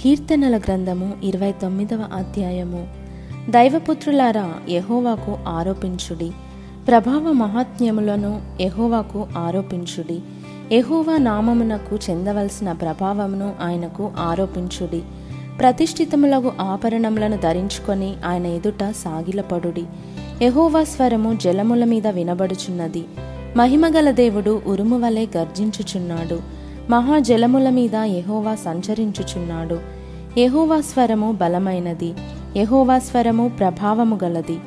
కీర్తనల గ్రంథము ఇరవై తొమ్మిదవ అధ్యాయము. దైవపుత్రులారా యహోవాకు ఆరోపించుడి. ప్రభావ మహాత్మ్యములను యహోవాకు ఆరోపించుడి. యహోవా నామమునకు చెందవలసిన ప్రభావమును ఆయనకు ఆరోపించుడి. ప్రతిష్ఠితములకు ఆభరణములను ధరించుకొని ఆయన ఎదుట సాగిలపడుడి. యహోవా స్వరము జలముల మీద వినబడుచున్నది. మహిమగల దేవుడు ఉరుము వలె గర్జించుచున్నాడు. మహాజలముల మీద యహోవా సంచరించుచున్నాడు. యహోవా స్వరము బలమైనది. యహోవా స్వరము ప్రభావము గలది.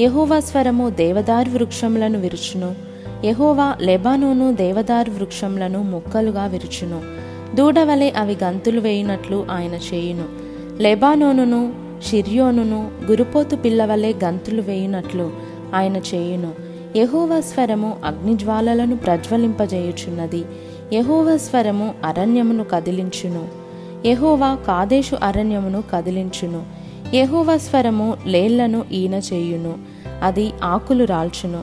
యహోవా స్వరము దేవదారు వృక్షములను విరుచును. యహోవా లెబానోను దేవదారు వృక్షములను ముక్కలుగా విరుచును. దూడవలే అవి గంతులు వేయునట్లు ఆయన చేయును. లెబానోనును షిర్యోనును గురుపోతు పిల్లవలే గంతులు వేయునట్లు ఆయన చేయును. యహోవా స్వరము అగ్నిజ్వాలలను ప్రజ్వలింపజేయుచున్నది. యహోవా స్వరము అరణ్యమును కదిలించును. యహోవా కాదేశు అరణ్యమును కదిలించును. యహోవా స్వరము లేళ్ళను ఈన చేయును. అది ఆకులు రాల్చును.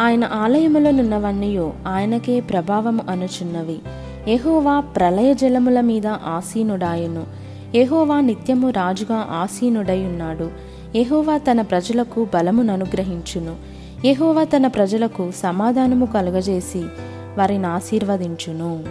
ఆయన ఆలయములనున్నవన్నయో ఆయనకే ప్రభావము అనుచున్నవి. యహోవా ప్రళయ జలముల మీద ఆసీనుడాయను. యహోవా నిత్యము రాజుగా ఆసీనుడై ఉన్నాడు యహోవా తన ప్రజలకు బలమును అనుగ్రహించును యహోవా తన ప్రజలకు సమాధానము కలుగజేసి వారిని ఆశీర్వదించును.